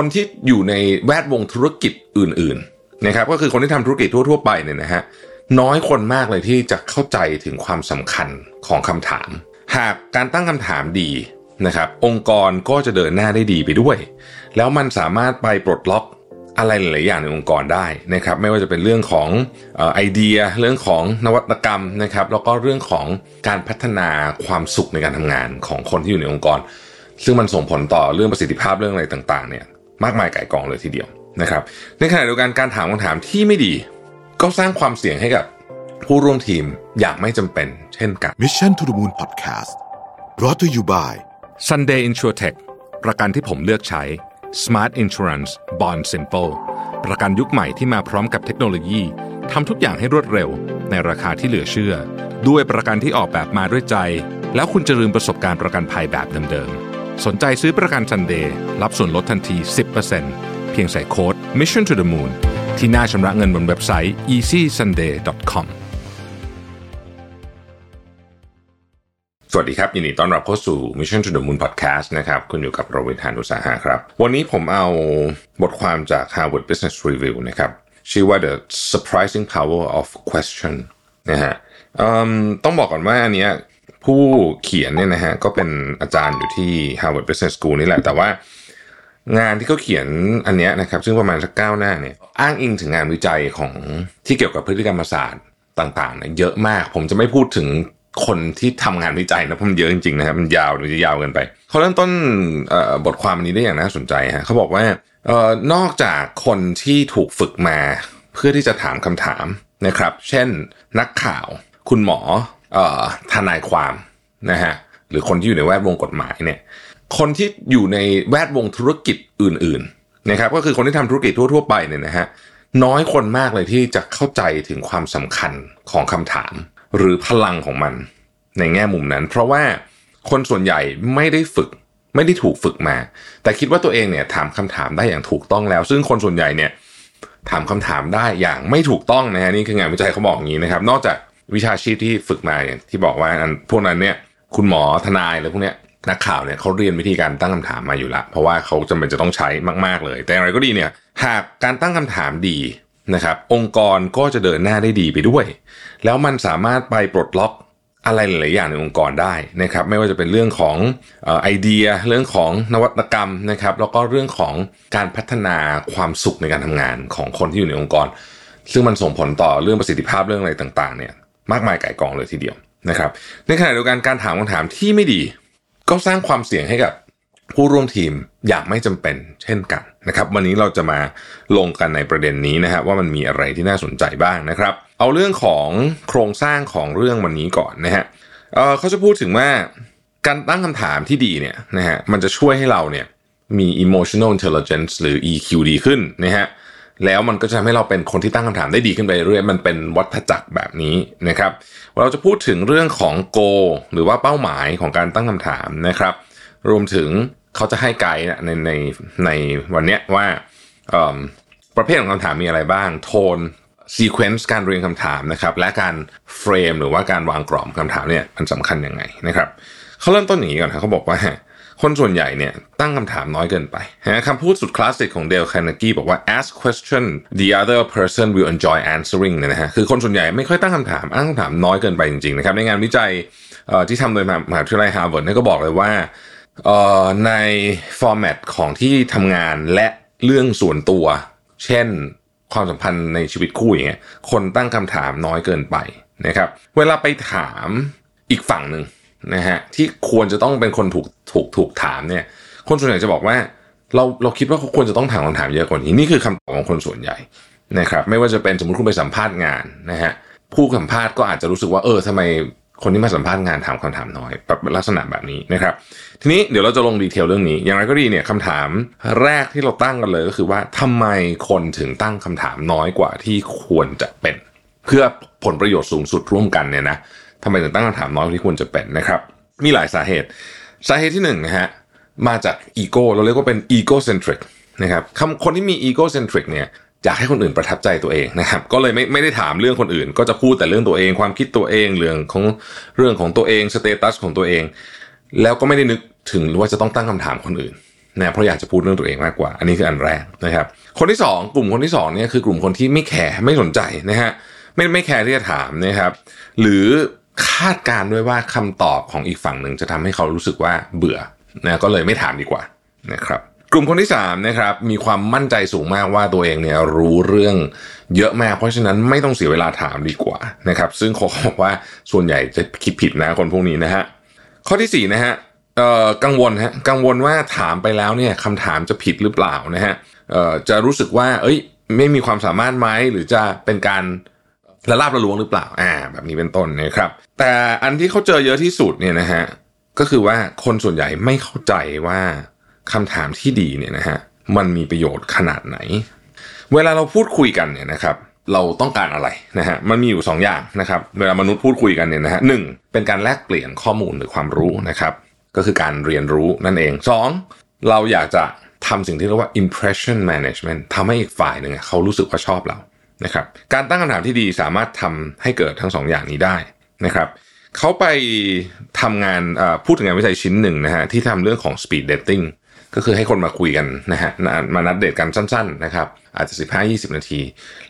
คนที่อยู่ในแวดวงธุรกิจอื่นๆนะครับก็คือคนที่ทำธุรกิจทั่วๆไปเนี่ยนะฮะน้อยคนมากเลยที่จะเข้าใจถึงความสำคัญของคำถาม หากการตั้งคำถามดีนะครับองค์กรก็จะเดินหน้าได้ดีไปด้วย แล้วมันสามารถไปปลดล็อกอะไรหลายๆอย่างในองค์กรได้นะครับ ไม่ว่าจะเป็นเรื่องของไอเดีย เรื่องของนวัตกรรมนะครับ แล้วก็เรื่องของการพัฒนาความสุขในการทำงานของคนที่อยู่ในองค์กร ซึ่งมันส่งผลต่อเรื่องประสิทธิภาพเรื่องอะไรต่างๆเนี่ย มากมายไก่กองเลยทีเดียวนะครับ ในขณะเดียวกันการถามคำถามที่ไม่ดี ก็สร้างความเสี่ยงให้กับผู้ร่วมทีมอย่างไม่จำเป็น เช่นกัน Mission to the Moon Podcast brought to you by Sunday InsurTech ประกันที่ผมเลือกใช้ Smart Insurance Bond Simple ประกันยุคใหม่ที่มาพร้อมกับเทคโนโลยีทำทุกอย่างให้รวดเร็ว ในราคาที่เหลือเชื่อ ด้วยประกันที่ออกแบบมาด้วยใจ แล้วคุณจะลืมประสบการณ์ประกันภัยแบบเดิมๆ สนใจซื้อประกัน Sunday รับส่วนลดทันที 10%เพียงใส่โค้ด Mission to the Moon ที่หน้าชำระเงินบนเว็บไซต์ easysunday.com สวัสดีครับ ยินดีต้อนรับเข้าสู่ Mission to the Moon Podcast นะครับคุณอยู่กับโรบินทานุสาหะครับ วันนี้ผมเอาบทความจาก Harvard Business Review นะครับ ชื่อว่า The Surprising Power of Question นะฮะต้องบอกก่อนว่าอันเนี้ย ผู้เขียนเนี่ยนะฮะก็เป็นอาจารย์อยู่ที่ Harvard Business School นี่แหละแต่ว่างานที่เขาเขียนอันเนี้ยนะครับซึ่งประมาณสักเก้าหน้าเนี่ยอ้างอิงถึงงานวิจัยของที่เกี่ยวกับพฤติกรรมศาสตร์ต่างๆเนี่ยเยอะมาก ผมจะไม่พูดถึงคนที่ทำงานวิจัยนะเพราะมันเยอะจริงๆนะครับมันยาวหรือจะยาวเกินไปเขาเริ่มต้นบทความนนี้ได้อย่างน่าสนใจฮะเขาบอกว่านอกจากคนที่ถูกฝึกมา เพื่อที่จะถามคำถามนะครับ เช่นนักข่าว คุณหมอ ทนายความนะฮะหรือคนที่อยู่ในแวดวงกฎหมายเนี่ยคนที่อยู่ในแวดวงธุรกิจอื่นๆนะครับก็คือคนที่ทำธุรกิจทั่วๆไปเนี่ยนะฮะน้อยคนมากเลยที่จะเข้าใจถึงความสำคัญของคำถาม หรือพลังของมันในแง่มุมนั้น เพราะว่าคนส่วนใหญ่ไม่ได้ฝึกไม่ได้ถูกฝึกมา แต่คิดว่าตัวเองเนี่ยถามคำถามได้อย่างถูกต้องแล้ว ซึ่งคนส่วนใหญ่เนี่ยถามคำถามได้อย่างไม่ถูกต้องนะฮะนี่คืองานวิจัยเขาบอกอย่างนี้นะครับ นอกจาก วิชาชีพที่ฝึกมาอย่างที่บอกว่าพวกนั้นเนี่ยคุณหมอทนายหรือพวกเนี้ยนักข่าวเนี่ยเขาเรียนวิธีการตั้งคำถามมาอยู่ละเพราะว่าเขาจำเป็นจะต้องใช้มากๆเลย แต่อย่างไรก็ดีเนี่ยหากการตั้งคำถามดีนะครับ องค์กรก็จะเดินหน้าได้ดีไปด้วย แล้วมันสามารถไปปลดล็อกอะไรหลาย ๆ อย่างในองค์กรได้นะครับ ไม่ว่าจะเป็นเรื่องของไอเดีย เรื่องของนวัตกรรมนะครับ แล้วก็เรื่องของการพัฒนาความสุขในการทำงานของคนที่อยู่ในองค์กร ซึ่งมันส่งผลต่อเรื่องประสิทธิภาพเรื่องอะไรต่าง ๆ เนี่ย มากมายไก่กองเลยทีเดียวนะครับในขณะเดียวกันการถามคำถามที่ไม่ดี ก็สร้างความเสี่ยงให้กับผู้ร่วมทีมอย่างไม่จำเป็นเช่นกันนะครับ วันนี้เราจะมาลงกันในประเด็นนี้นะฮะว่ามันมีอะไรที่น่าสนใจบ้างนะครับ เอาเรื่องของโครงสร้างของเรื่องวันนี้ก่อนนะฮะเเขาจะพูดถึงว่าการตั้งคำถามที่ดีเนี่ยนะฮะมันจะช่วยให้เราเนี่ยมี emotional intelligence หรือ EQ ดีขึ้นนะฮะ แล้วมันก็จะทำให้เราเป็นคนที่ตั้งคำถามได้ดีขึ้นไปเรื่อยมันเป็นวัฏจักรแบบนี้นะครับเราจะพูดถึงเรื่องของ goal หรือว่าเป้าหมายของการตั้งคำถามนะครับ รวมถึงเขาจะให้ไกด์ในในในวันนี้ว่าประเภทของคำถามมีอะไรบ้าง tone sequence การเรียงคำถามนะครับ และการ frame หรือว่าการวางกรอบคำถามเนี่ยมันสำคัญยังไงนะครับเขาเริ่มต้นอย่างนี้ก่อนครับเขาบอกว่า คนส่วนใหญ่เนี่ยตั้งคำถามน้อยเกินไปนะคำพูดสุดคลาสสิกของเดลคาร์เนกีบอกว่า ask question the other person will enjoy answering เนี่ยนะฮะคือคนส่วนใหญ่ไม่ค่อยตั้งคำถามตั้งคำถามน้อยเกินไปจริงๆนะครับในงานวิจัยที่ทำโดยมหาวิทยาลัยฮาร์วาร์ดเนี่ยก็บอกเลยว่าในฟอร์แมตของที่ทำงานและเรื่องส่วนตัว เช่นความสัมพันธ์ในชีวิตคู่อย่างเงี้ยคนตั้งคำถามน้อยเกินไปนะครับ เวลาไปถามอีกฝั่งหนึ่ง นะฮะที่ควรจะต้องเป็นคนถูกถูกถูกถามเนี่ย คนส่วนใหญ่จะบอกว่า เราเราคิดว่าเขาควรจะต้องถามคำถามเยอะกว่านี้นี่คือคำตอบของคนส่วนใหญ่นะครับ ไม่ว่าจะเป็นสมมติคุณไปสัมภาษณ์งานนะฮะผู้สัมภาษณ์ก็อาจจะรู้สึกว่าเออทำไมคนที่มาสัมภาษณ์งานถามคำถามน้อยแบบลักษณะแบบนี้นะครับ ทีนี้เดี๋ยวเราจะลง detail เรื่องนี้ อย่างไรก็ดีเนี่ยคำถามแรกที่เราตั้งกันเลยก็คือว่าทำไมคนถึงตั้งคำถามน้อยกว่าที่ควรจะเป็น เพื่อผลประโยชน์สูงสุดร่วมกันเนี่ยนะ ทำไมถึงตั้งคำถามน้อยที่ควรจะเป็นนะครับ มีหลายสาเหตุ สาเหตุที่หนึ่งนะฮะมาจากอีโก้เราเรียกว่าเป็น egocentric นะครับคำคนที่มี egocentric เนี่ยอยากให้คนอื่นประทับใจตัวเองนะครับ ก็เลยไม่ไม่ได้ถามเรื่องคนอื่น ก็จะพูดแต่เรื่องตัวเองความคิดตัวเองเรื่องของเรื่องของตัวเอง status ของตัวเอง แล้วก็ไม่ได้นึกถึงว่าจะต้องตั้งคำถามคนอื่นนะเพราะอยากจะพูดเรื่องตัวเองมากกว่า อันนี้คืออันแรกนะครับ คนที่ 2 กลุ่มคนที่2เนี่ยคือกลุ่มคนที่ไม่ care ไม่สนใจนะฮะไม่ไม่ care ที่จะถามนะครับ หรือ คาดการณ์ด้วยว่าคำตอบของอีกฝั่งหนึ่งจะทำให้เขารู้สึกว่าเบื่อนะก็เลยไม่ถามดีกว่านะครับกลุ่มคนที่3นะครับมีความมั่นใจสูงมากว่าตัวเองเนี่ยรู้เรื่องเยอะมาก เพราะฉะนั้นไม่ต้องเสียเวลาถามดีกว่านะครับซึ่งเขาบอกว่าส่วนใหญ่จะคิดผิดนะคนพวกนี้นะฮะข้อที่4นะฮะกังวลฮะกังวลว่าถามไปแล้วเนี่ยคำถามจะผิดหรือเปล่านะฮะจะรู้สึกว่า เอ้ยไม่มีความสามารถไหมหรือจะเป็นการ ละลาบละลวงหรือเปล่าอ่า แบบนี้เป็นต้นนะครับ แต่อันที่เขาเจอเยอะที่สุดเนี่ยนะฮะก็คือว่าคนส่วนใหญ่ไม่เข้าใจว่าคำถามที่ดีเนี่ยนะฮะมันมีประโยชน์ขนาดไหน เวลาเราพูดคุยกันเนี่ยนะครับ เราต้องการอะไรนะฮะมันมีอยู่2อย่างนะครับ เวลามนุษย์พูดคุยกันเนี่ยนะฮะหเป็นการแลกเปลี่ยนข้อมูลหรือความรู้นะครับ ก็คือการเรียนรู้นั่นเอง 2. เราอยากจะทำสิ่งที่เรียกว่า impression management ทำให้อีกฝ่ายหนึ่งเขารู้สึกว่าชอบเรา นะครับการตั้งคำถามที่ดีสามารถทำให้เกิดทั้ง 2ออย่างนี้ได้นะครับเขาไปทำงานพูดถึงงานวิจัยชิ้นหนึ่งนะฮะที่ทำเรื่องของ speed dating ก็คือให้คนมาคุยกันนะฮะมานัดเดทกันสั้นๆนะครับอาจจะ 15-20 นาที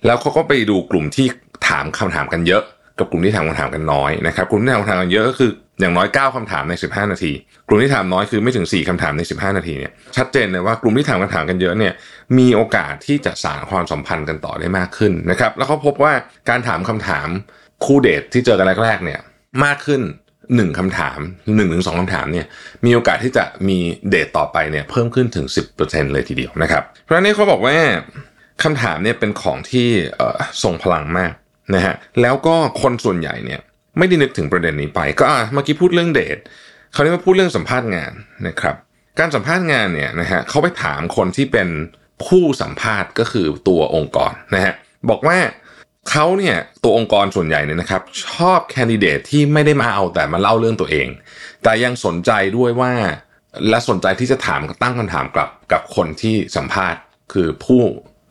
แล้วเขาก็ไปดูกลุ่มที่ถามคำถามกันเยอะ กับกลุ่มที่ถามคำถามกันน้อยนะครับกลุ่มที่ถามคำถามกันเยอะก็คือ อย่างน้อย 9คำถามใน 15 นาที กลุ่มที่ถามน้อยคือไม่ถึง 4คำถามใน 15 นาทีเนี่ยชัดเจนเลยว่ากลุ่มที่ถามคำถามกันเยอะเนี่ยมีโอกาสที่จะสานความสัมพันธ์กันต่อได้มากขึ้นนะครับแล้วเขาพบว่าการถามคำถามคู่เดทที่เจอกันแรกๆเนี่ยมากขึ้นหนึ่งคำถามหนึ่งถึงสองคำถามเนี่ยมีโอกาสที่จะมีเดทต่อไปเนี่ยเพิ่มขึ้นถึง 10%เลยทีเดียวนะครับ เพราะนั้เขาบอกว่าคำถามเนี่ยเป็นของที่ส่งพลังมากนะฮะแล้วก็คนส่วนใหญ่เนี่ย ไม่ได้นึกถึงประเด็นนี้ไป ก็เมื่อกี้พูดเรื่องเดทเขาเรียกว่าพูดเรื่องสัมภาษณ์งานนะครับ การสัมภาษณ์งานเนี่ยนะฮะเขาไปถามคนที่เป็นผู้สัมภาษณ์ก็คือตัวองค์กรนะฮะบอกว่าเขาเนี่ยตัวองค์กรส่วนใหญ่เนี่ยนะครับ ชอบแคนดิเดตที่ไม่ได้มาเอาแต่มาเล่าเรื่องตัวเอง แต่ยังสนใจด้วยว่าและสนใจที่จะถามตั้งคำถามกลับกับคนที่สัมภาษณ์คือผู้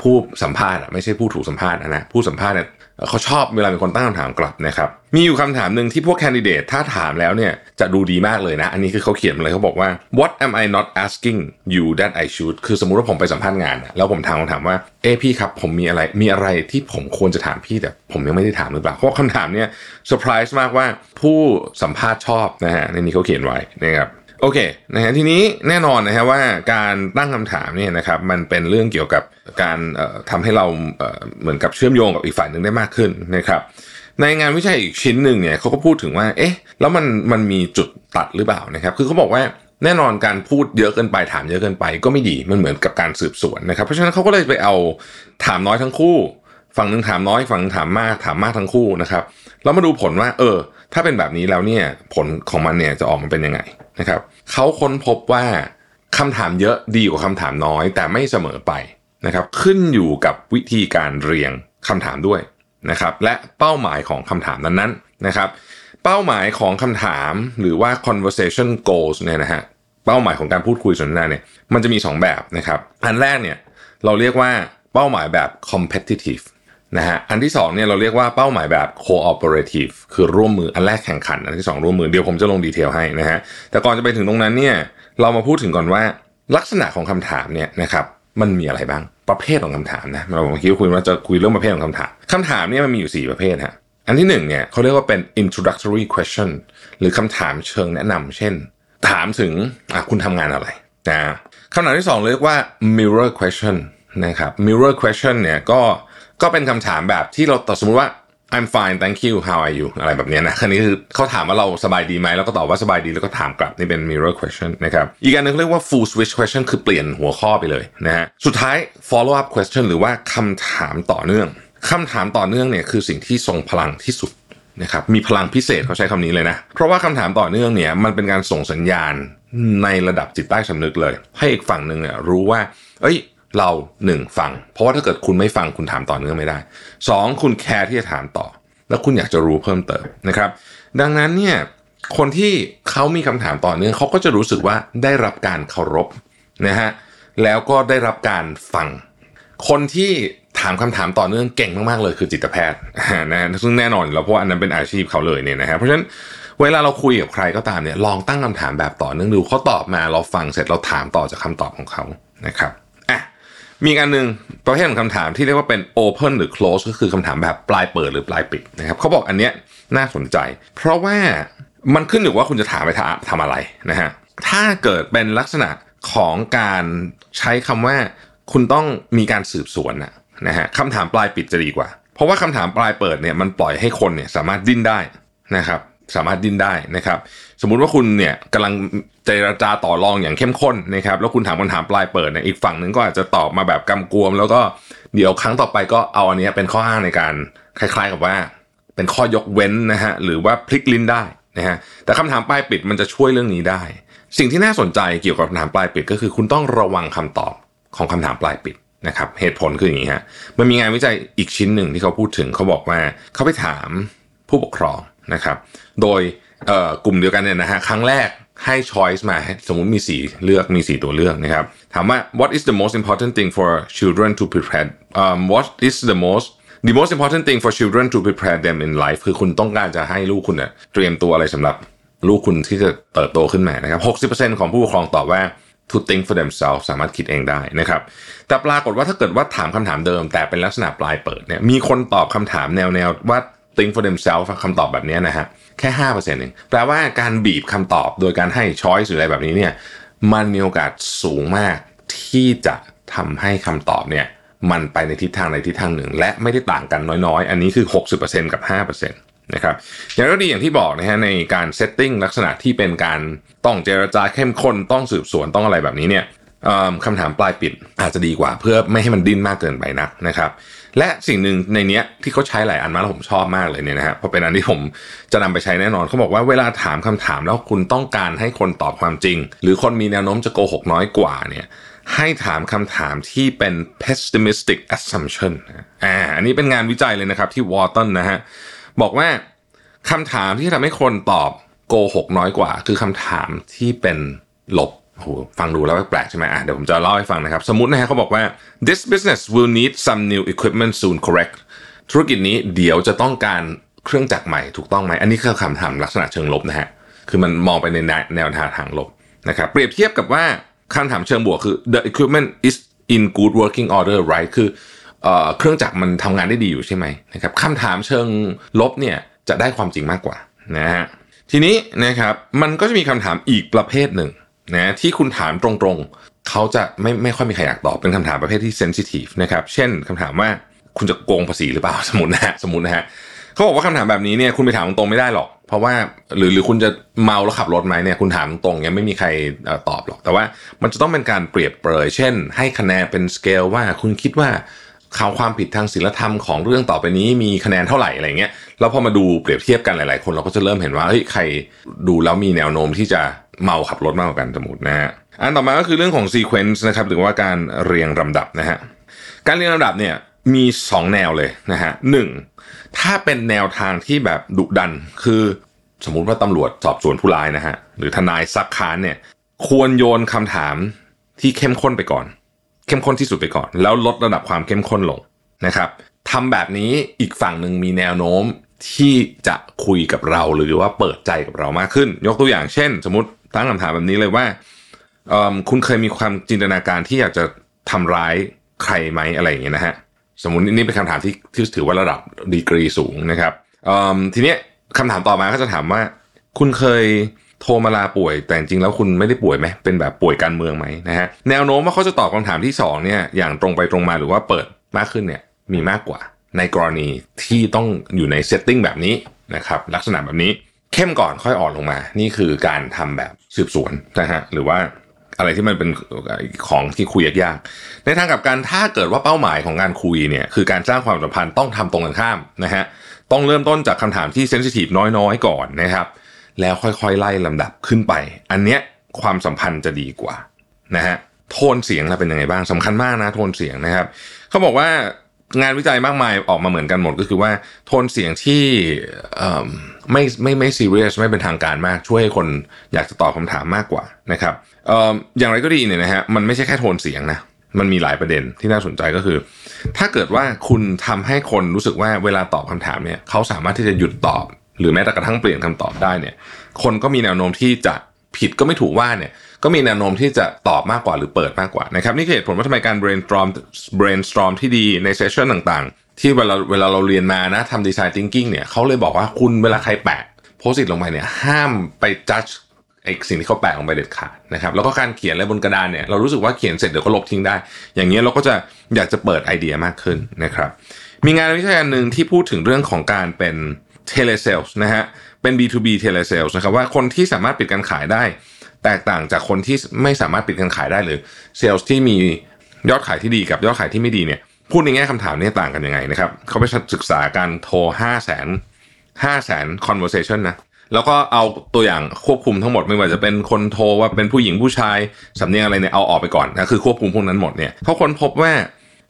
ผู้สัมภาษณ์ไม่ใช่ผู้ถูกสัมภาษณ์นะผู้สัมภาษณ์เนี่ยเขาชอบเวลามีคนตั้งคำถามกลับนะครับมีอยู่คำถามหนึ่งที่พวกแคนดิเดตถ้าถามแล้วเนี่ยจะดูดีมากเลยนะ อันนี้คือเขาเขียนมาเลยเขาบอกว่า what am I not asking you that I should คือสมมุติว่าผมไปสัมภาษณ์งาน แล้วผมถามคำถามว่าเอพี่ครับผมมีอะไรมีอะไรที่ผมควรจะถามพี่แต่ผมยังไม่ได้ถามหรือเปล่าเพราะคำถามเนี่ยเซอร์ไพรส์มากว่าผู้สัมภาษณ์ชอบนะฮะในนี้เขาเขียนไว้นะครับ โอเคนะฮะทีนี้แน่นอนนะฮะว่าการตั้งคำถามเนี่ยนะครับมันเป็นเรื่องเกี่ยวกับการทำให้เราเหมือนกับเชื่อมโยงกับอีกฝ่ายหนึ่งได้มากขึ้นนะครับในงานวิจัยอีกชิ้นหนึ่งเนี่ยเขาก็พูดถึงว่า เอ๊ะ แล้วมันมันมีจุดตัดหรือเปล่านะครับ คือเขาบอกว่าแน่นอนการพูดเยอะเกินไปถามเยอะเกินไป ก็ไม่ดีมันเหมือนกับการสืบสวนนะครับ เพราะฉะนั้นเขาก็เลยไปเอาถามน้อยทั้งคู่ ฝั่งหนึ่งถามน้อยฝั่งนึงถามมากถามมากทั้งคู่นะครับแล้วมาดูผลว่า เออ ถ้าเป็นแบบนี้แล้วเนี่ยผลของมันเนี่ยจะออกมาเป็นยังไง นะครับเขาค้นพบว่าคำถามเยอะดีกว่าคำถามน้อย แต่ไม่เสมอไปนะครับขึ้นอยู่กับวิธีการเรียงคำถามด้วยนะครับและเป้าหมายของคำถามนั้นๆนะครับเป้าหมายของคำถามหรือว่า conversation goals เนี่ยนะฮะเป้าหมายของการพูดคุยสนทนาเนี่ยมันจะมี 2 แบบนะครับอันแรกเนี่ยเราเรียกว่าเป้าหมายแบบ competitive นะฮะอันที่2เนี่ยเราเรียกว่าเป้าหมายแบบ cooperative คือร่วมมืออันแรกแข่งขัน อันที่ 2 ร่วมมือเดี๋ยวผมจะลงดีเทลให้นะฮะแต่ก่อนจะไปถึงตรงนั้นเนี่ยเรามาพูดถึงก่อนว่าลักษณะของคำถามเนี่ยนะครับมันมีอะไรบ้างประเภทของคำถามนะเราเมื่อกี้คุยว่าจะคุยเรื่องประเภทของคำถามคำถามเนี่ยมันมีอยู่ 4 ประเภทฮะอันที่1เนี่ยเขาเรียกว่าเป็น introductory question หรือคำถามเชิงแนะนำเช่น ถามถึงคุณทำงานอะไรนะคำถามที่ 2 เรียกว่า mirror question นะครับ mirror question เนี่ยก็ ก็เป็นคำถามแบบที่เราตอบสมมติว่า I'm fine thank you how are you อะไรแบบนี้นะคันนี้คือเขาถามว่าเราสบายดีไหม แล้วก็ตอบว่าสบายดี แล้วก็ถามกลับ นี่เป็น mirror question นะครับ อีกอันนึงเรียกว่า full switch question คือเปลี่ยนหัวข้อไปเลยนะฮะ สุดท้าย follow up question หรือว่าคำถามต่อเนื่องคำถามต่อเนื่องเนี่ยคือสิ่งที่ทรงพลังที่สุดนะครับ มีพลังพิเศษเขาใช้คำนี้เลยนะ เพราะว่าคำถามต่อเนื่องเนี่ยมันเป็นการส่งสัญญาณในระดับจิตใต้สำนึกเลย ให้อีกฝั่งหนึ่งเนี่ยรู้ว่า เอ้ย เราหนึ่งฟัง เพราะว่าถ้าเกิดคุณไม่ฟังคุณถามต่อเนื่องไม่ได้สองคุณแคร์ที่จะถามต่อ แล้วคุณอยากจะรู้เพิ่มเติมนะครับ ดังนั้นเนี่ยคนที่เขามีคำถามต่อเนื่องเขาก็จะรู้สึกว่าได้รับการเคารพนะฮะแล้วก็ได้รับการฟัง คนที่ถามคำถามต่อเนื่องเก่งมากๆเลยคือจิตแพทย์นะซึ่งแน่นอนเราเพราะว่าอันนั้นเป็นอาชีพเขาเลยเนี่ยนะฮะเพราะฉะนั้นเวลาเราคุยกับใครก็ตามเนี่ยลองตั้งคำถามแบบต่อเนื่องดูเขาตอบมาเราฟังเสร็จเราถามต่อจากคำตอบของเขานะครับ มีอันหนึ่งประเภทของคำถามที่เรียกว่าเป็น open หรือ close ก็คือคำถามแบบปลายเปิดหรือปลายปิดนะครับเขาบอกอันเนี้ยน่าสนใจ เพราะว่ามันขึ้นอยู่ว่าคุณจะถามไปทำอะไรนะฮะถ้าเกิดเป็นลักษณะของการใช้คำว่า คุณต้องมีการสืบสวนนะนะฮะคำถามปลายปิดจะดีกว่า เพราะว่าคำถามปลายเปิดเนี่ยมันปล่อยให้คนเนี่ยสามารถดิ้นได้นะครับ สามารถดิ้นได้นะครับ สมมุติว่าคุณเนี่ยกำลังเจรจาต่อรองอย่างเข้มข้นนะครับแล้วคุณถามคำถามปลายเปิดเนี่ยอีกฝั่งหนึ่งก็อาจจะตอบมาแบบกำกวม แล้วก็เดี๋ยวครั้งต่อไปก็เอาอันนี้เป็นข้ออ้างในการคล้ายๆกับว่า เป็นข้อยกเว้นนะฮะหรือว่าพลิกลิ้นได้นะฮะแต่คำถามปลายปิดมันจะช่วยเรื่องนี้ได้ สิ่งที่น่าสนใจเกี่ยวกับคำถามปลายปิด ก็คือคุณต้องระวังคำตอบของคำถามปลายปิดนะครับเหตุผลคืออย่างนี้ฮะมันมีงานวิจัยอีกชิ้นหนึ่งที่เขาพูดถึงเขาบอกว่าเขาไปถามผู้ปกครองนะครับ โดย กลุ่มเดียวกันเนี่ยนะฮะครั้งแรกให้ choice มาสมมุติมีสีเลือกมีสีตัวเลือกนะครับ ถามว่า what is the most important thing for children to prepare um, what is the most the most important thing for children to prepare them in life คือคุณต้องการจะให้ลูกคุณเนี่ยเตรียมตัวอะไรสำหรับลูกคุณที่จะเติบโตขึ้นมานะครับ 60%ของผู้ปกครองตอบว่า to think for themselves สามารถคิดเองได้นะครับ แต่ปรากฏว่าถ้าเกิดว่าถามคำถามเดิม แต่เป็นลักษณะปลายเปิดเนี่ยมีคนตอบคำถามแนวแนวว่า think for themselves คำตอบแบบนี้นะฮะแค่ห้าเปอร์เซ็นต์เองแปลว่าการบีบคำตอบโดยการให้ choice หรืออะไรแบบนี้เนี่ยมันมีโอกาสสูงมากที่จะทำให้คำตอบเนี่ยมันไปในทิศทางในทิศทางหนึ่ง และไม่ได้ต่างกันน้อยๆ อันนี้คือ 60%กับ 5%นะครับอย่างไรก็ดีอย่างที่บอกนะฮะในการ setting ลักษณะที่เป็นการต้องเจรจาเข้มข้นต้องสืบสวนต้องอะไรแบบนี้เนี่ยคำถามปลายปิดอาจจะดีกว่าเพื่อไม่ให้มันดิ้นมากเกินไปนักนะครับ และสิ่งหนึ่งในนี้ที่เขาใช้หลายอันมาแล้วผมชอบมากเลยเนี่ยนะฮะเพราะเป็นอันที่ผมจะนำไปใช้แน่นอนเขาบอกว่าเวลาถามคำถามแล้วคุณต้องการให้คนตอบความจริง หรือคนมีแนวโน้มจะโกหกน้อยกว่าเนี่ยให้ถามคำถามที่เป็น pessimistic assumption อ่าอันนี้เป็นงานวิจัยเลยนะครับที่วอร์ตันนะฮะบอกว่าคำถามที่ทำให้คนตอบโกหกน้อยกว่า คือคำถามที่เป็นลบ โหฟังดูแล้วแปลกใช่ไหมอะเดี๋ยวผมจะเล่าให้ฟังนะครับ สมมตินะฮะเขาบอกว่า this business will need some new equipment soon correct ธุรกิจนี้เดี๋ยวจะต้องการเครื่องจักรใหม่ถูกต้องไหม อันนี้คือคำถามลักษณะเชิงลบนะฮะ คือมันมองไปในแนวทางทางลบนะครับ เปรียบเทียบกับว่าคำถามเชิงบวกคือ the equipment is in good working order right คือเครื่องจักรมันทำงานได้ดีอยู่ใช่ไหมนะครับคำถามเชิงลบเนี่ยจะได้ความจริงมากกว่านะฮะ ทีนี้นะครับมันก็จะมีคำถามอีกประเภทหนึ่ง นะที่คุณถามตรงๆ เขาจะไม่ไม่ค่อยมีใครอยากตอบเป็นคำถามประเภทที่เซนซิทีฟนะครับ เช่นคำถามว่าคุณจะโกงภาษีหรือเปล่าสมมตินะฮะสมมตินะฮะเขาบอกว่าคำถามแบบนี้เนี่ยคุณไปถามตรงๆไม่ได้หรอก เพราะว่าหรือหรือคุณจะเมาแล้วขับรถไหมเนี่ยคุณถามตรงเนี่ยไม่มีใครตอบหรอก แต่ว่ามันจะต้องเป็นการเปรียบเปรยเช่น ให้คะแนนเป็นสเกลว่าคุณคิดว่าข่าวความผิดทางศีลธรรมของเรื่องต่อไปนี้มีคะแนนเท่าไหร่อะไรเงี้ยแล้วพอมาดูเปรียบเทียบกันหลายๆ คนเราก็จะเริ่มเห็นว่าเฮ้ยใครดูแล้วมีแนวโน้มที่จะ เมาขับรถมากกว่ากันสมมตินะฮะอันต่อมาก็คือเรื่องของ sequence นะครับหรือว่าการเรียงลำดับนะฮะการเรียงลำดับเนี่ยมี 2 แนวเลยนะฮะหนึ่งถ้าเป็นแนวทางที่แบบดุดัน คือสมมุติว่าตำรวจสอบสวนผู้ร้ายนะฮะหรือทนายซักค้านเนี่ยควรโยนคำถามที่เข้มข้นไปก่อน เข้มข้นที่สุดไปก่อน แล้วลดระดับความเข้มข้นลงนะครับทำแบบนี้อีกฝั่งหนึ่งมีแนวโน้มที่จะคุยกับเราหรือว่าเปิดใจกับเรามากขึ้น ยกตัวอย่างเช่น สมมติ ตั้งคำถามแบบนี้เลยว่าคุณเคยมีความจินตนาการที่อยากจะทำร้ายใครไหมอะไรอย่างเงี้ยนะฮะสมมตินี่เป็นคำถามที่ที่ถือว่าระดับดีกรีสูงนะครับทีนี้คำถามต่อมาก็จะถามว่า คุณเคยโทรมาลาป่วย แต่จริงแล้วคุณไม่ได้ป่วยไหมเป็นแบบป่วยการเมืองไหมนะฮะแนวโน้มว่าเขาจะตอบคำถามที่2เนี่ยอย่างตรงไปตรงมาหรือว่าเปิดมากขึ้นเนี่ยมีมากกว่า ในกรณีที่ต้องอยู่ใน setting แบบนี้นะครับลักษณะแบบนี้ เข้มก่อนค่อยอ่อนลงมา นี่คือการทำแบบสืบสวนนะฮะหรือว่าอะไรที่มันเป็นของที่คุยยากๆ ในทางกับการถ้าเกิดว่าเป้าหมายของการคุยเนี่ยคือการสร้างความสัมพันธ์ต้องทำตรงกันข้ามนะฮะต้องเริ่มต้นจากคำถามที่เซนซิทีฟน้อยๆ ก่อนนะครับ แล้วค่อยๆ ไล่ลำดับขึ้นไป อันเนี้ยความสัมพันธ์จะดีกว่านะฮะโทนเสียงเราเป็นยังไงบ้างสำคัญมากนะโทนเสียงนะครับเขาบอกว่า งานวิจัยมากมายออกมาเหมือนกันหมดก็คือว่าโทนเสียงที่ไม่ไม่ไม่ซีเรียสไม่เป็นทางการมากช่วยให้คนอยากจะตอบคาถามมากกว่านะครับออย่างไรก็ดีเนี่ยนะฮะมันไม่ใช่แค่โทนเสียงนะมันมีหลายประเด็นที่น่าสนใจก็คือ ถ้าเกิดว่าคุณทำให้คนรู้สึกว่าเวลาตอบคำถามเนี่ยเขาสามารถที่จะหยุดตอบ หรือแม้แต่กระทั่งเปลี่ยนคำตอบได้เนี่ย คนก็มีแนวโน้มที่จะผิดก็ไม่ถูกว่าเนี่ย ก็มีแนวโน้มที่จะตอบมากกว่าหรือเปิดมากกว่านะครับนี่คือเหตุผลว่าทำไมการ brainstorm brainstorm ที่ดีในเซสชันต่างๆ ที่เวลาเวลาเราเรียนมานะทำดีไซน์ thinking เนี่ยเขาเลยบอกว่าคุณเวลาใครแปะโพสิตลงไปเนี่ยห้ามไป judge ไอ้สิ่งที่เขาแปะลงไปเด็ดขาดนะครับแล้วก็การเขียนอะไรบนกระดานเนี่ยเรารู้สึกว่าเขียนเสร็จเดี๋ยวก็ลบทิ้งได้ อย่างเงี้ยเราก็จะอยากจะเปิดไอเดียมากขึ้นนะครับมีงานวิจัยอันหนึ่งที่พูดถึงเรื่องของการเป็น telesales นะฮะเป็น B2B telesales นะครับว่าคนที่สามารถปิดการขายได้ แตกต่างจากคนที่ไม่สามารถปิดการขายได้หรือเซลล์ที่มียอดขายที่ดีกับยอดขายที่ไม่ดีเนี่ยพูดในแง่คำถามนี้ต่างกันยังไงนะครับเขาไปศึกษาการโทร 5 0 0 0 0 0 5 0 0 0 0 conversation นะแล้วก็เอาตัวอย่างควบคุมทั้งหมดไม่ว่าจะเป็นคนโทรว่าเป็นผู้หญิงผู้ชายสำเนียงอะไรเนี่ยเอาออกไปก่อนนะคือควบคุมพวกนั้นหมดเนี่ยเขาค้นพบว่า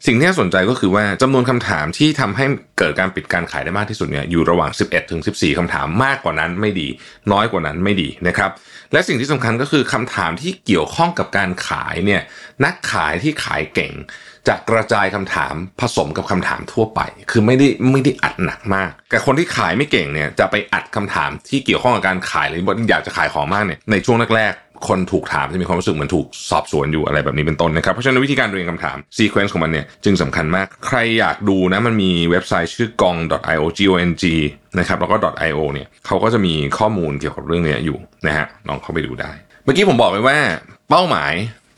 สิ่งที่น่าสนใจก็คือว่าจำนวนคำถามที่ทำให้เกิดการปิดการขายได้มากที่สุดเนี่ยอยู่ระหว่าง 11 ถึง 14คำถามมากกว่านั้นไม่ดี น้อยกว่านั้นไม่ดีนะครับ และสิ่งที่สำคัญก็คือคำถามที่เกี่ยวข้องกับการขายเนี่ยนักขายที่ขายเก่ง จะกระจายคำถามผสมกับคำถามทั่วไป คือไม่ได้ไม่ได้อัดหนักมาก แต่คนที่ขายไม่เก่งเนี่ยจะไปอัดคำถามที่เกี่ยวข้องกับการขายหรืออยากจะขายของมากเนี่ยในช่วงแรกๆ คนถูกถามจะมีความรู้สึกเหมือนถูกสอบสวนอยู่อะไรแบบนี้เป็นต้นนะครับ เพราะฉะนั้นวิธีการเรียงคำถาม sequence ของมันเนี่ยจึงสำคัญมาก ใครอยากดูนะมันมีเว็บไซต์ชื่อก o ง .io g o n g นะครับแล้วก็ .io เนี่ยเขาก็จะมีข้อมูลเกี่ยวกับเรื่องนี้อยู่นะฮะลองเข้าไปดูได้ เมื่อกี้ผมบอกไปว่าเป้าหมาย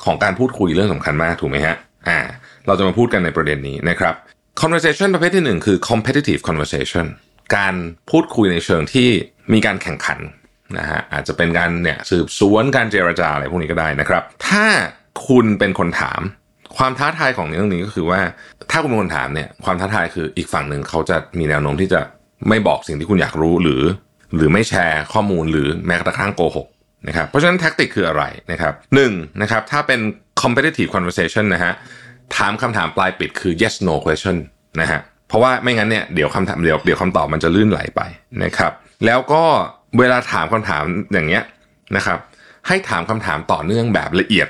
ของการพูดคุยเรื่องสำคัญมากถูกไหมฮะอ่าเราจะมาพูดกันในประเด็นนี้นะครับ conversation ประเภทที่หนึ่งคือ competitive conversation การพูดคุยในเชิงที่มีการแข่งขัน นะฮะอาจจะเป็นการเนี่ยสืบสวนการเจรจาอะไรพวกนี้ก็ได้นะครับ ถ้าคุณเป็นคนถาม ความท้าทายของเรื่องนี้ก็คือว่า ถ้าคุณเป็นคนถามเนี่ยความท้าทายคืออีกฝั่งหนึ่งเขาจะมีแนวโน้มที่จะไม่บอกสิ่งที่คุณอยากรู้หรือ หรือไม่แชร์ข้อมูลหรือแม้กระทั่งโกหกนะครับเพราะฉะนั้นแท็กติกคืออะไรนะครับหนึ่งนะครับถ้าเป็น competitive conversation นะฮะถามคำถามปลายปิดคือ yes no question นะฮะเพราะว่าไม่งั้นเนี่ยเดี๋ยวคำถามเดี๋ยวเดี๋ยวคำตอบมันจะลื่นไหลไปนะครับ แล้วก็ เวลาถามคำถามอย่างเงี้ยนะครับ ให้ถามคำถามต่อเนื่องแบบละเอียด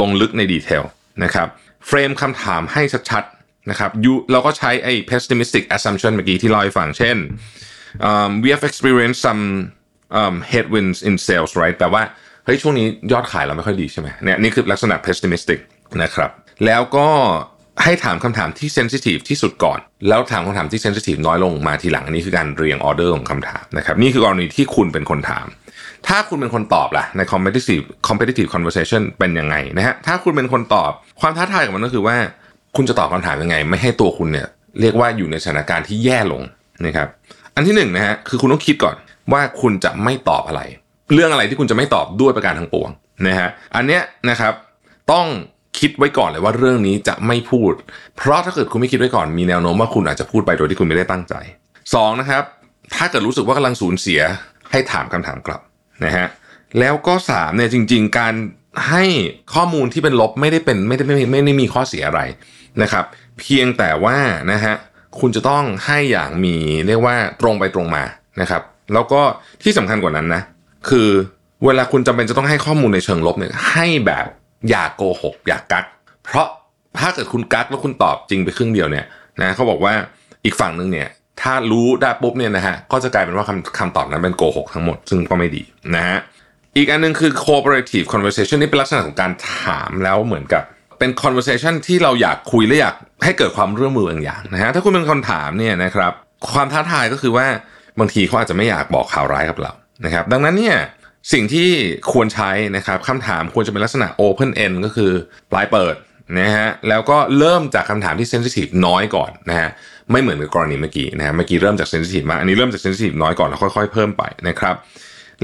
ลงลึกใน detail นะครับ frame คำถามให้ชัดๆนะครับยูเราก็ใช้ไอ้ pessimistic assumption เมื่อกี้ที่เล่าให้ฟังเช่น um, we have experienced some um, headwinds in sales right แปลว่าเฮ้ยช่วงนี้ยอดขายเราไม่ค่อยดีใช่ไหมเนี่ยนี่คือลักษณะ pessimistic นะครับ แล้วก็ ให้ถามคำถามที่ sensitive ที่สุดก่อน แล้วถามคำถามที่ sensitive น้อยลงมาทีหลังอันนี้คือการเรียงออเดอร์ของคำถามนะครับนี่คือกรณีที่คุณเป็นคนถาม ถ้าคุณเป็นคนตอบล่ะใน competitive competitive conversation เป็นยังไงนะฮะถ้าคุณเป็นคนตอบความท้าทายของมันก็คือว่า คุณจะตอบคำถามยังไง ไม่ให้ตัวคุณเนี่ยเรียกว่าอยู่ในสถานการณ์ที่แย่ลงนะครับอันที่หนึ่งนะฮะคือคุณต้องคิดก่อนว่าคุณจะไม่ตอบอะไร เรื่องอะไรที่คุณจะไม่ตอบด้วยประการทั้งปวงนะฮะอันเนี้ยนะครับต้อง คิดไว้ก่อนเลยว่าเรื่องนี้จะไม่พูด เพราะถ้าเกิดคุณไม่คิดไว้ก่อนมีแนวโน้มว่าคุณอาจจะพูดไปโดยที่คุณไม่ได้ตั้งใจ2นะครับ ถ้าเกิดรู้สึกว่ากำลังสูญเสียให้ถามคำถามกลับนะฮะแล้วก็3เนี่ยจริง ๆ การให้ข้อมูลที่เป็นลบไม่ได้เป็นไม่ได้ไม่ไม่ได้มีข้อเสียอะไรนะครับ เพียงแต่ว่านะฮะคุณจะต้องให้อย่างมีเรียกว่าตรงไปตรงมานะครับ แล้วก็ที่สำคัญกว่านั้นนะคือเวลาคุณจำเป็นจะต้องให้ข้อมูลในเชิงลบเนี่ยให้แบบ อย่าโกหก อย่ากัก เพราะถ้าเกิดคุณกักแล้วคุณตอบจริงไปครึ่งเดียวเนี่ยนะเขาบอกว่าอีกฝั่งหนึ่งเนี่ยถ้ารู้ได้ปุ๊บเนี่ยนะฮะก็จะกลายเป็นว่าคำคำตอบนั้นเป็นโกหกทั้งหมด ซึ่งก็ไม่ดีนะฮะอีกอันนึงคือ cooperative conversation นี่เป็นลักษณะของการถามแล้วเหมือนกับเป็น conversation ที่เราอยากคุยและอยากให้เกิดความร่วมมือบางอย่างนะฮะถ้าคุณเป็นคนถามเนี่ยนะครับความท้าทายก็คือว่าบางทีเขาอาจจะไม่อยากบอกข่าวร้ายกับเรานะครับ ดังนั้นเนี่ย สิ่งที่ควรใช้นะครับคำถามควรจะเป็นลักษณะ open end ก็คือปลายเปิดนะฮะแล้วก็เริ่มจากคำถามที่ sensitive น้อยก่อนนะฮะไม่เหมือนกับกรณีเมื่อกี้นะฮะเมื่อกี้เริ่มจาก sensitive มากอันนี้เริ่มจาก sensitive น้อยก่อนแล้วค่อยๆ เพิ่มไปนะครับ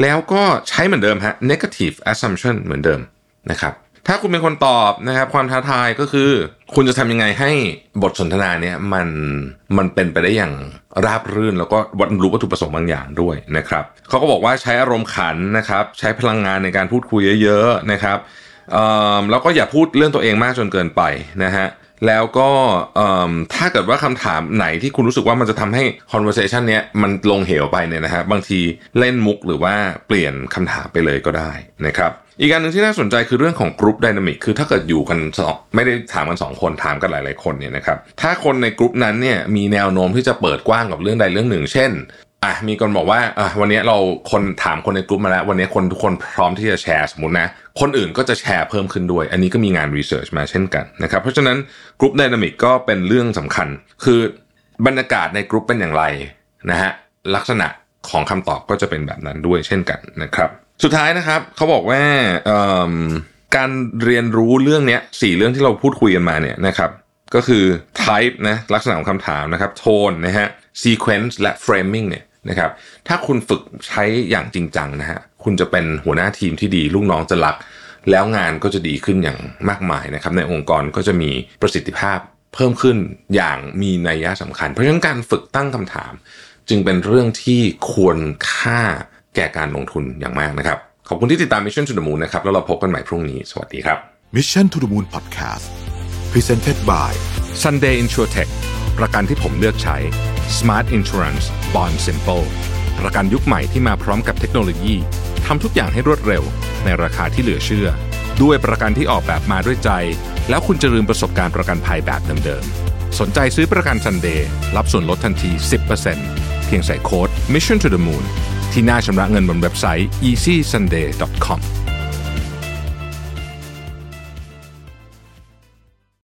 แล้วก็ใช้เหมือนเดิมฮะ negative assumption เหมือนเดิมนะครับ ถ้าคุณเป็นคนตอบนะครับความท้าทายก็คือ คุณจะทำยังไงให้บทสนทนาเนี่ยมันมันเป็นไปได้อย่างราบรื่น แล้วก็บรรลุวัตถุประสงค์บางอย่างด้วยนะครับเขาก็บอกว่าใช้อารมณ์ขันนะครับ ใช้พลังงานในการพูดคุยเยอะๆนะครับแล้วก็อย่าพูดเรื่องตัวเองมากจนเกินไปนะฮะแล้วก็ถ้าเกิดว่าคำถามไหนที่คุณรู้สึกว่ามันจะทำให้ conversation เนี้ยมันลงเหวไปเนี่ยนะฮะบางทีเล่นมุกหรือว่าเปลี่ยนคำถามไปเลยก็ได้นะครับ อีกประการหนึ่งที่น่าสนใจคือเรื่องของ group dynamic คือถ้าเกิดอยู่กันสองไม่ได้ถามกันสองคนถามกันหลาย ๆ คนเนี่ยนะครับถ้าคนในกรุ๊ปนั้นเนี่ยมีแนวโน้มที่จะเปิดกว้างกับเรื่องใดเรื่องหนึ่ง เช่นอะมีคนบอกว่าอะวันนี้เราคนถามคนในกลุ่มมาแล้ว วันนี้คนทุกคนพร้อมที่จะแชร์สมมตินะ คนอื่นก็จะแชร์เพิ่มขึ้นด้วย อันนี้ก็มีงานรีเสิร์ชมาเช่นกันนะครับเพราะฉะนั้นกลุ่มไดนามิกก็เป็นเรื่องสำคัญ คือบรรยากาศในกลุ่มเป็นอย่างไรนะฮะลักษณะของคำตอบก็จะเป็นแบบนั้นด้วยเช่นกันนะครับ สุดท้ายนะครับเขาบอกว่าการเรียนรู้เรื่องนี้สี่เรื่องที่เราพูดคุยกันมาเนี่ยนะครับก็คือ type นะลักษณะของคำถามนะครับ tone นะฮะ sequence และ framing เนี่ยนะครับถ้าคุณฝึกใช้อย่างจริงจังนะฮะคุณจะเป็นหัวหน้าทีมที่ดีลูกน้องจะรัก แล้วงานก็จะดีขึ้นอย่างมากมายนะครับในองค์กรก็จะมีประสิทธิภาพเพิ่มขึ้นอย่างมีนัยยะสำคัญ เพราะฉะนั้นการฝึกตั้งคำถาม จึงเป็นเรื่องที่ควรค่า แก่การลงทุนอย่างมากนะครับ ขอบคุณที่ติดตาม Mission to the Moon นะครับแล้วเราพบกันใหม่พรุ่งนี้ สวัสดีครับ Mission to the Moon Podcast Presented by Sunday InsurTech ประกันที่ผมเลือกใช้ Smart Insurance Bond Simple ประกันยุคใหม่ที่มาพร้อมกับเทคโนโลยีทำทุกอย่างให้รวดเร็ว ในราคาที่เหลือเชื่อ ด้วยประกันที่ออกแบบมาด้วยใจ แล้วคุณจะลืมประสบการณ์ประกันภัยแบบเดิมๆ สนใจซื้อประกัน Sunday รับส่วนลดทันที 10%เพียงใส่โค้ด Mission to the Moon ที่หน้าชำระเงินบนเว็บไซต์ easysunday.com